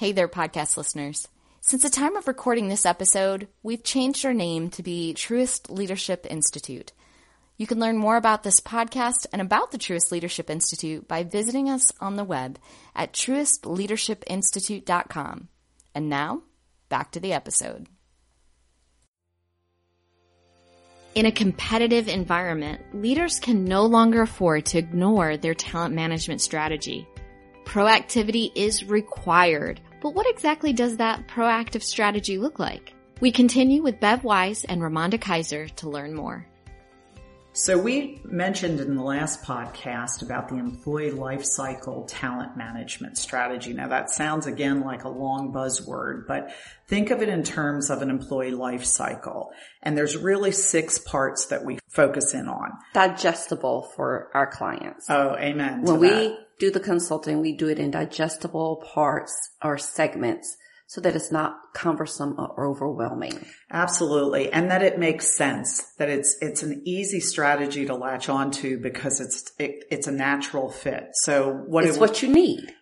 Hey there, podcast listeners. Since the time of recording this episode, we've changed our name to be Truist Leadership Institute. You can learn more about this podcast and about the Truist Leadership Institute by visiting us on the web at truistleadershipinstitute.com. And now, back to the episode. In a competitive environment, leaders can no longer afford to ignore their talent management strategy. Proactivity is required but what exactly does that proactive strategy look like? We continue with Bev Wise and Ramonda Kaiser to learn more. So we mentioned in the last podcast about the employee life cycle talent management strategy. Now that sounds again like a long buzzword, but think of it in terms of an employee life cycle. And there's really six parts that we focus in on. Digestible for our clients. Oh, amen. When we do the consulting, we do it in digestible parts or segments so that it's not cumbersome or overwhelming. Absolutely. And that it makes sense that it's, it's an easy strategy to latch onto because it's, it, it's a natural fit. So what it's what you need.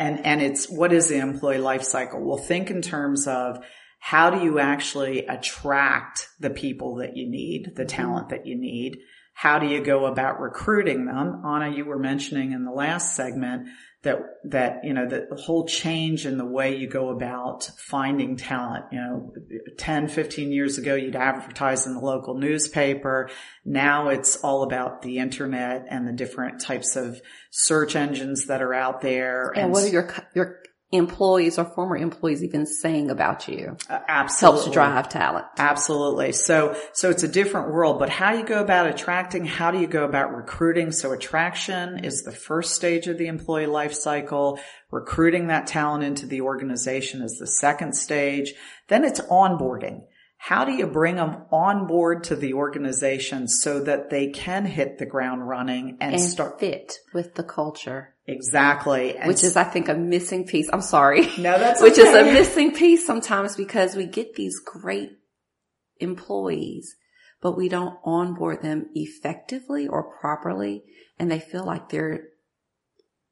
And, and it's what is the employee life cycle? Well, think in terms of how do you actually attract the people that you need, the talent that you need? How do you go about recruiting them? Anna, you were mentioning in the last segment that, that, you know, the whole change in the way you go about finding talent. You know, 10, 15 years ago, you'd advertise in the local newspaper. Now it's all about the internet and the different types of search engines that are out there. And, and what are your, your employees or former employees even saying about you. Uh, absolutely. Helps drive talent. Absolutely. So, so it's a different world, but how do you go about attracting? How do you go about recruiting? So attraction is the first stage of the employee life cycle. Recruiting that talent into the organization is the second stage. Then it's onboarding. How do you bring them on board to the organization so that they can hit the ground running and, and start fit with the culture? Exactly. And which is, I think, a missing piece. I'm sorry. No, that's Which okay. is a missing piece sometimes because we get these great employees, but we don't onboard them effectively or properly. And they feel like they're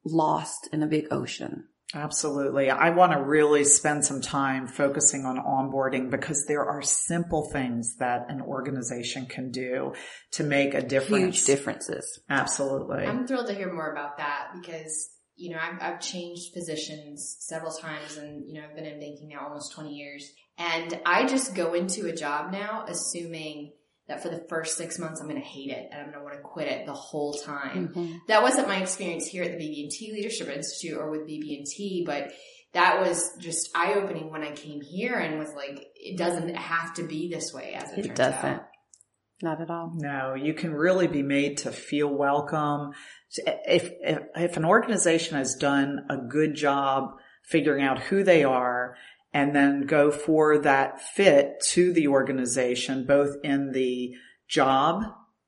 lost in a big ocean. Absolutely. I want to really spend some time focusing on onboarding because there are simple things that an organization can do to make a difference. Huge differences. Absolutely. I'm thrilled to hear more about that because, you know, I've, I've changed positions several times and, you know, I've been in banking now almost 20 years. And I just go into a job now assuming that for the first six months I'm going to hate it and I'm going to want to quit it the whole time. Mm-hmm. That wasn't my experience here at the BB&T Leadership Institute or with BB&T, but that was just eye opening when I came here and was like, it doesn't have to be this way as it, it doesn't. Out. Not at all. No, you can really be made to feel welcome. If, if, if an organization has done a good job figuring out who they are and then go for that fit to the organization, both in the job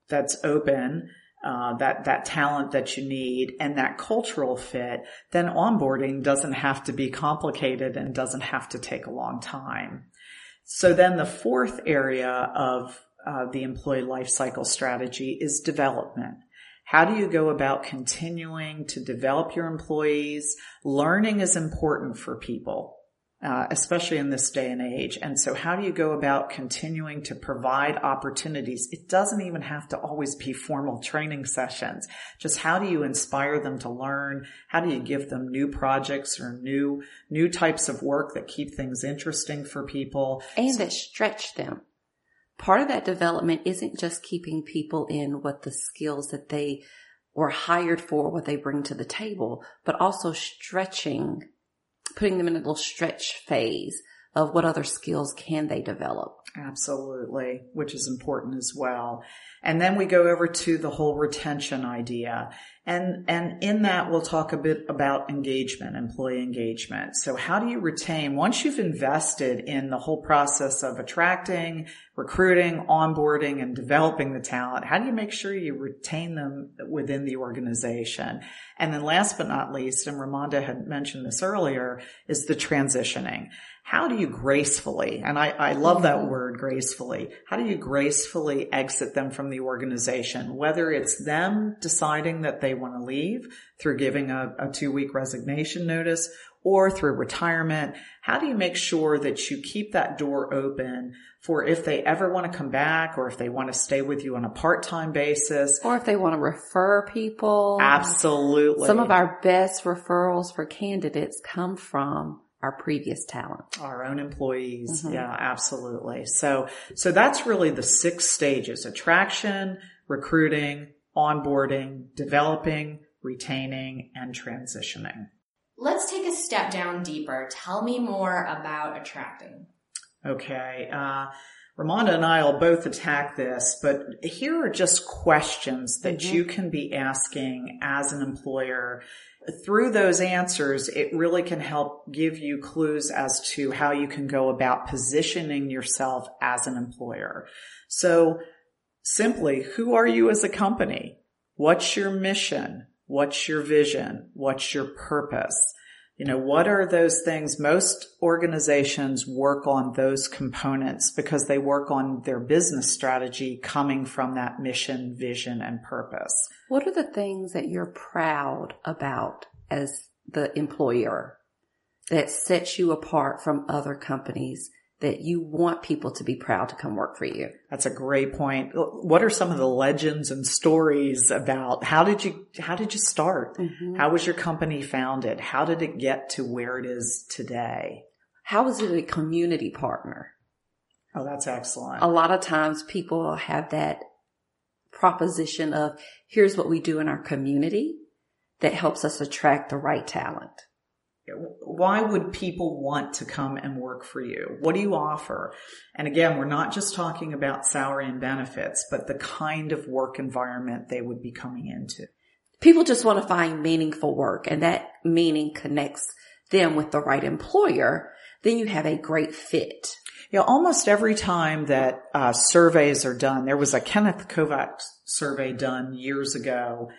that's open, uh, that that talent that you need, and that cultural fit. Then onboarding doesn't have to be complicated and doesn't have to take a long time. So then the fourth area of uh, the employee life cycle strategy is development. How do you go about continuing to develop your employees? Learning is important for people uh, especially in this day and age. And so how do you go about continuing to provide opportunities? It doesn't even have to always be formal training sessions. Just how do you inspire them to learn? How do you give them new projects or new, new types of work that keep things interesting for people? And so, that stretch them. Part of that development isn't just keeping people in what the skills that they were hired for, what they bring to the table, but also stretching putting them in a little stretch phase of what other skills can they develop. Absolutely, which is important as well. And then we go over to the whole retention idea. And, and in that we'll talk a bit about engagement, employee engagement. So how do you retain, once you've invested in the whole process of attracting, recruiting, onboarding, and developing the talent, how do you make sure you retain them within the organization? And then last but not least, and Ramonda had mentioned this earlier, is the transitioning how do you gracefully, and I, I love that mm-hmm. Word gracefully, how do you gracefully exit them from the organization? Whether it's them deciding that they want to leave through giving a, a two week resignation notice or through retirement? How do you make sure that you keep that door open for if they ever want to come back or if they want to stay with you on a part-time basis? Or if they want to refer people. Absolutely. Some of our best referrals for candidates come from our previous talent. Our own employees. Mm-hmm. Yeah, absolutely. So, so that's really the six stages, attraction, recruiting, onboarding, developing, retaining, and transitioning. Let's take a step down deeper. Tell me more about attracting. Okay. Uh, Ramonda and I will both attack this, but here are just questions that mm-hmm. you can be asking as an employer. Through those answers, it really can help give you clues as to how you can go about positioning yourself as an employer. So simply, who are you as a company? What's your mission? What's your vision? What's your purpose? You know, what are those things? Most organizations work on those components because they work on their business strategy coming from that mission, vision, and purpose. What are the things that you're proud about as the employer that sets you apart from other companies that you want people to be proud to come work for you. That's a great point. What are some of the legends and stories about how did you how did you start? Mm-hmm. How was your company founded? How did it get to where it is today? How was it a community partner? Oh, that's excellent. A lot of times people have that proposition of here's what we do in our community that helps us attract the right talent why would people want to come and work for you? What do you offer? And again, we're not just talking about salary and benefits, but the kind of work environment they would be coming into. People just want to find meaningful work and that meaning connects them with the right employer. Then you have a great fit. You know, almost every time that uh, surveys are done, there was a Kenneth Kovach survey done years ago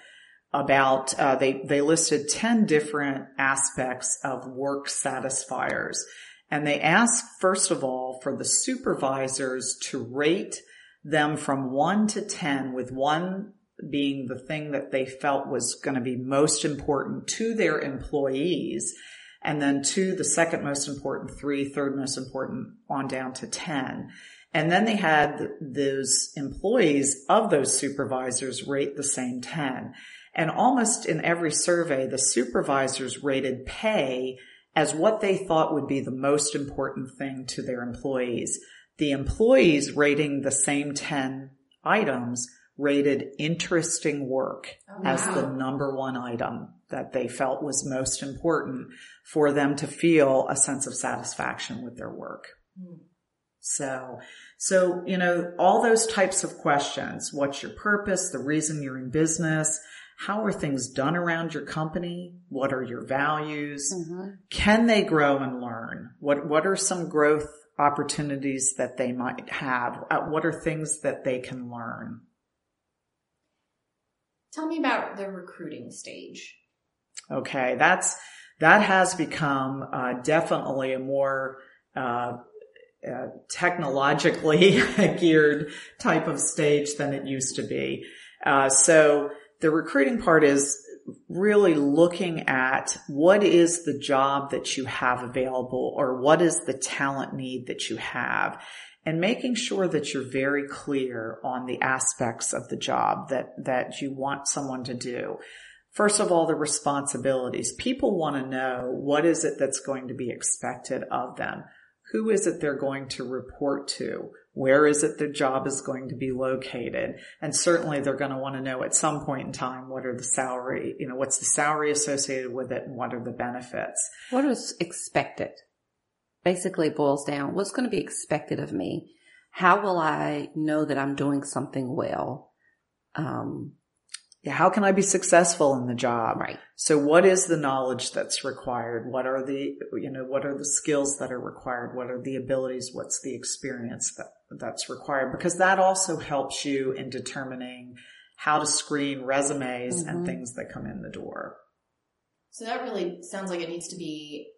about uh, they they listed 10 different aspects of work satisfiers. And they asked first of all for the supervisors to rate them from 1 to 10 with 1 being the thing that they felt was going to be most important to their employees and then 2 the second most important 3 third most important on down to 10 and then they had those employees of those supervisors rate the same 10 and almost in every survey, the supervisors rated pay as what they thought would be the most important thing to their employees. The employees rating the same 10 items rated interesting work oh, wow. as the number one item that they felt was most important for them to feel a sense of satisfaction with their work. Mm. So, so, you know, all those types of questions. What's your purpose? The reason you're in business? How are things done around your company? What are your values? Mm-hmm. Can they grow and learn? What, what are some growth opportunities that they might have? Uh, what are things that they can learn? Tell me about the recruiting stage. Okay. That's, that has become uh, definitely a more uh, uh, technologically geared type of stage than it used to be. Uh, so the recruiting part is really looking at what is the job that you have available or what is the talent need that you have and making sure that you're very clear on the aspects of the job that, that you want someone to do. First of all, the responsibilities. People want to know what is it that's going to be expected of them? Who is it they're going to report to? Where is it the job is going to be located? And certainly they're going to want to know at some point in time what are the salary, you know, what's the salary associated with it and what are the benefits? What is expected? Basically boils down what's going to be expected of me. How will I know that I'm doing something well? Um, yeah, how can I be successful in the job? Right. So what is the knowledge that's required? What are the, you know, what are the skills that are required? What are the abilities? What's the experience that, that's required? Because that also helps you in determining how to screen resumes mm-hmm. and things that come in the door. So that really sounds like it needs to be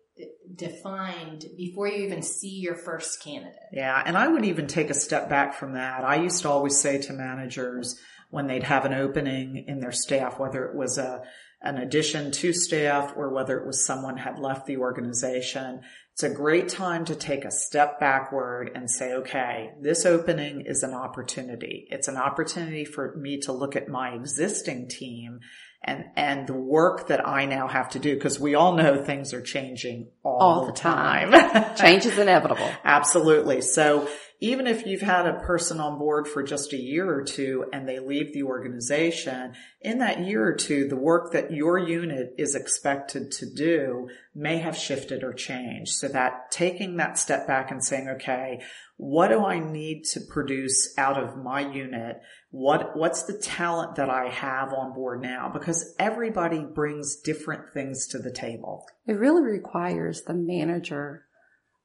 defined before you even see your first candidate. Yeah. And I would even take a step back from that. I used to always say to managers when they'd have an opening in their staff, whether it was a, an addition to staff or whether it was someone had left the organization, it's a great time to take a step backward and say, okay, this opening is an opportunity. It's an opportunity for me to look at my existing team and, and the work that I now have to do because we all know things are changing all, All the the time. time. Change is inevitable. Absolutely. So even if you've had a person on board for just a year or two and they leave the organization, in that year or two, the work that your unit is expected to do may have shifted or changed. So that taking that step back and saying, okay, what do I need to produce out of my unit? What, what's the talent that I have on board now? Because everybody brings different things to the table. It really requires the manager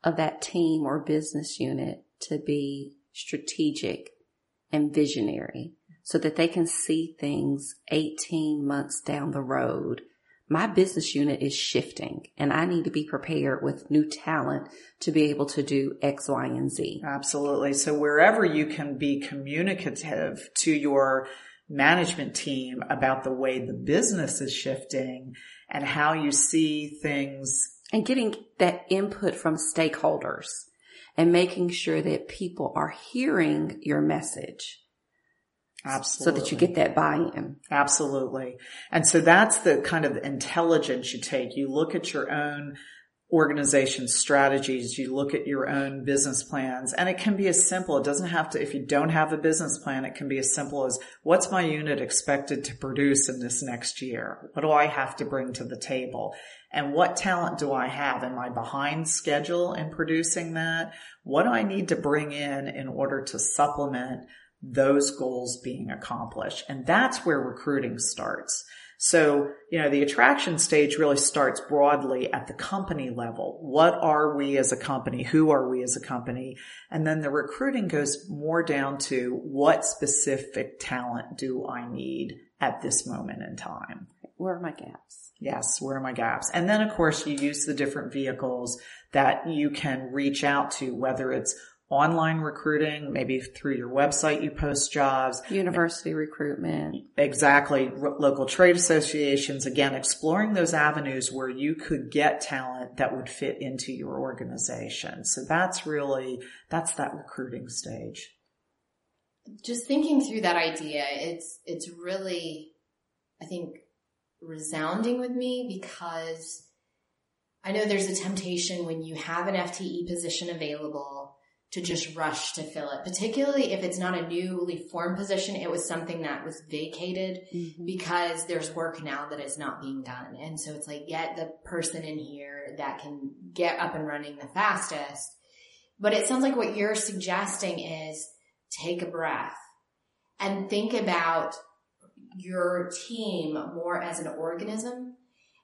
of that team or business unit to be strategic and visionary so that they can see things 18 months down the road. My business unit is shifting and I need to be prepared with new talent to be able to do X, Y, and Z. Absolutely. So wherever you can be communicative to your management team about the way the business is shifting and how you see things. And getting that input from stakeholders and making sure that people are hearing your message Absolutely. so that you get that buy-in. Absolutely. And so that's the kind of intelligence you take. You look at your own organization strategies, you look at your own business plans, and it can be as simple. It doesn't have to, if you don't have a business plan, it can be as simple as what's my unit expected to produce in this next year? What do I have to bring to the table? And what talent do I have? Am I behind schedule in producing that? What do I need to bring in in order to supplement those goals being accomplished? And that's where recruiting starts. So, you know, the attraction stage really starts broadly at the company level. What are we as a company? Who are we as a company? And then the recruiting goes more down to what specific talent do I need at this moment in time? Where are my gaps? Yes, where are my gaps? And then of course you use the different vehicles that you can reach out to, whether it's online recruiting, maybe through your website you post jobs, University recruitment. exactly. R- local trade associations. Again exploring those avenues where you could get talent that would fit into your organization. So that's really that's that recruiting stage. Just thinking through that idea, it's it's really, I think, resounding with me because I know there's a temptation when you have an FTE position available to just rush to fill it, particularly if it's not a newly formed position. It was something that was vacated mm-hmm. because there's work now that is not being done. And so it's like, get the person in here that can get up and running the fastest. But it sounds like what you're suggesting is take a breath and think about your team more as an organism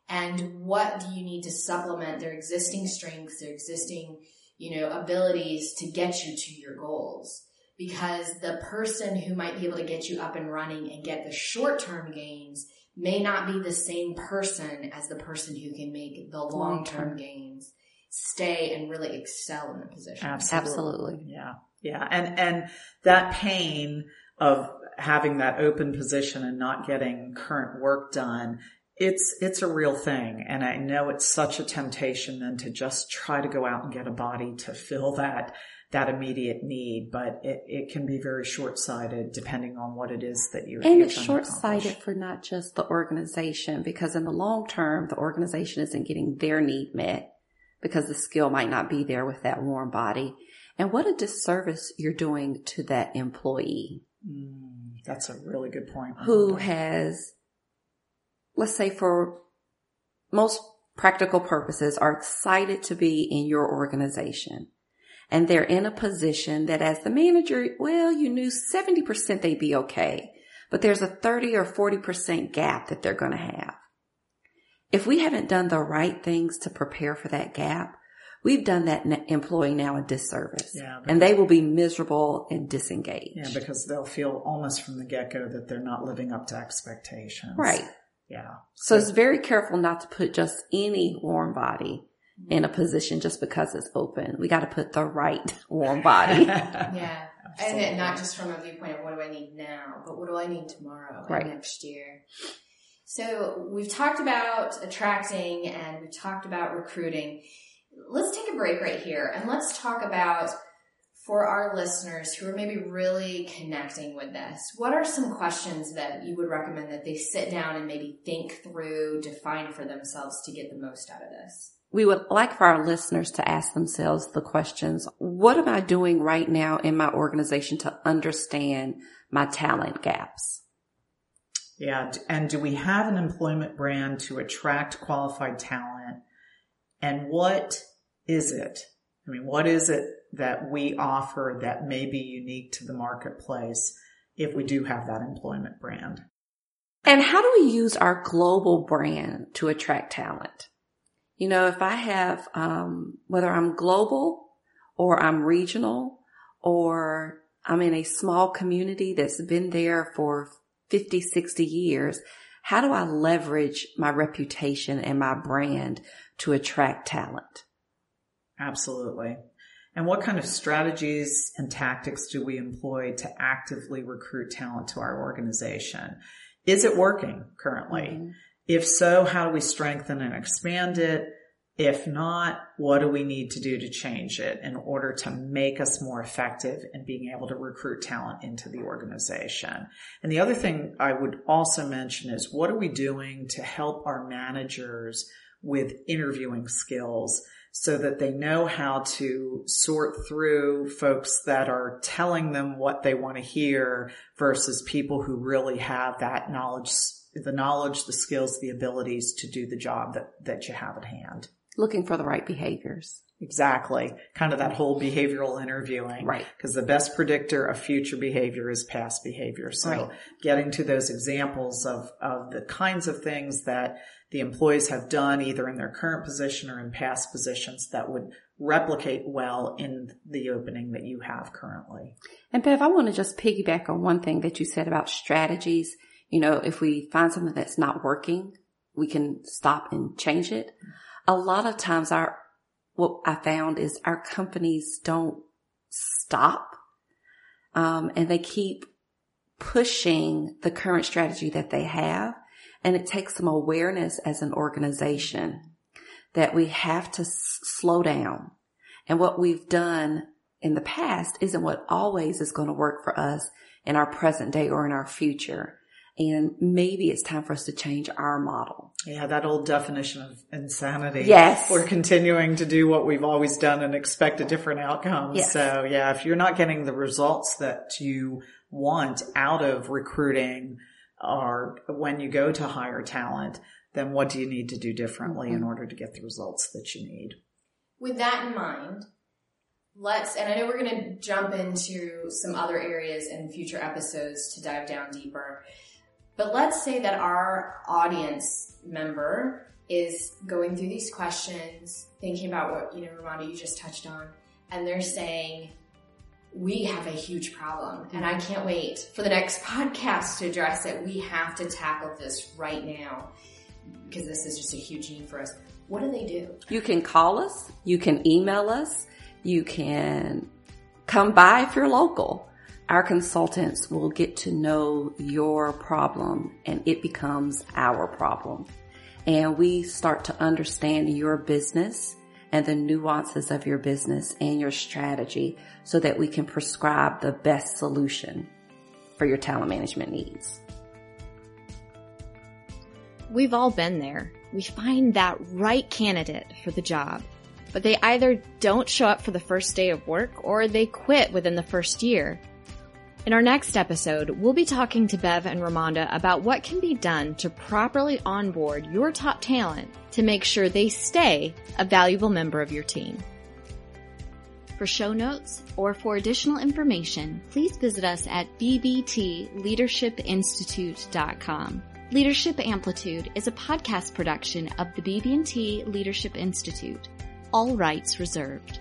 and what do you need to supplement their existing strengths, their existing, you know, abilities to get you to your goals. Because the person who might be able to get you up and running and get the short term gains may not be the same person as the person who can make the long term gains stay and really excel in the position. Absolutely. Yeah. Yeah. And, and that pain of having that open position and not getting current work done, it's, it's a real thing. And I know it's such a temptation then to just try to go out and get a body to fill that, that immediate need, but it, it can be very short-sighted depending on what it is that you're And it's short-sighted for not just the organization, because in the long term, the organization isn't getting their need met because the skill might not be there with that warm body. And what a disservice you're doing to that employee Mm, that's a really good point. who has, let's say for most practical purposes, are excited to be in your organization. And they're in a position that as the manager, well, you knew 70% they'd be okay, but there's a 30 or 40% gap that they're going to have. If we haven't done the right things to prepare for that gap, we've done that employee now a disservice. Yeah, and they will be miserable and disengaged. Yeah, because they'll feel almost from the get-go that they're not living up to expectations. right. Yeah. So it's very careful not to put just any warm body in a position just because it's open. We got to put the right warm body. yeah. And not just from a viewpoint of what do I need now, but what do I need tomorrow Right. and next year. So we've talked about attracting and we've talked about recruiting. Let's take a break right here and let's talk about for our listeners who are maybe really connecting with this, what are some questions that you would recommend that they sit down and maybe think through, define for themselves to get the most out of this? we would like for our listeners to ask themselves the questions, what am I doing right now in my organization to understand my talent gaps? Yeah. And do we have an employment brand to attract qualified talent? And what is it? I mean, what is it that we offer that may be unique to the marketplace if we do have that employment brand? And how do we use our global brand to attract talent? You know, if I have, um, whether I'm global or I'm regional or I'm in a small community that's been there for 50, 60 years, how do I leverage my reputation and my brand to attract talent? Absolutely. And what kind of strategies and tactics do we employ to actively recruit talent to our organization? Is it working currently? Mhm. If so, how do we strengthen and expand it? If not, what do we need to do to change it in order to make us more effective in being able to recruit talent into the organization? And the other thing I would also mention is what are we doing to help our managers with interviewing skills so that they know how to sort through folks that are telling them what they want to hear versus people who really have that knowledge, the knowledge, the skills, the abilities to do the job that, that you have at hand. Looking for the right behaviors. Exactly. Kind of that whole behavioral interviewing. Right. Because the best predictor of future behavior is past behavior. So Right. getting to those examples of, of the kinds of things that the employees have done either in their current position or in past positions that would replicate well in the opening that you have currently. And Bev, I want to just piggyback on one thing that you said about strategies. You know, if we find something that's not working, we can stop and change it. A lot of times our, what I found is our companies don't stop, um, and they keep pushing the current strategy that they have. And it takes some awareness as an organization that we have to s- slow down. And what we've done in the past isn't what always is going to work for us in our present day or in our future. And maybe it's time for us to change our model. Yeah, that old definition of insanity. Yes. We're continuing to do what we've always done and expect a different outcome. Yes. So yeah, if you're not getting the results that you want out of recruiting or when you go to hire talent, then what do you need to do differently in Mhm. order to get the results that you need? With that in mind, let's, and I know we're going to jump into some other areas in future episodes to dive down deeper, but let's say that our audience member is going through these questions, thinking about what, you know, Ramonda, you just touched on, and they're saying, we have a huge problem and I can't wait for the next podcast to address it. We have to tackle this right now because this is just a huge need for us. What do they do? You can call us, you can email us, you can come by if you're local. Our consultants will get to know your problem and it becomes our problem. And we start to understand your business and the nuances of your business and your strategy so that we can prescribe the best solution for your talent management needs. We've all been there. We find that right candidate for the job, but they either don't show up for the first day of work or they quit within the first year. In our next episode, we'll be talking to Bev and Ramonda about what can be done to properly onboard your top talent to make sure they stay a valuable member of your team. For show notes or for additional information, please visit us at bbtleadershipinstitute.com. Leadership Amplitude is a podcast production of the BB&T Leadership Institute. All rights reserved.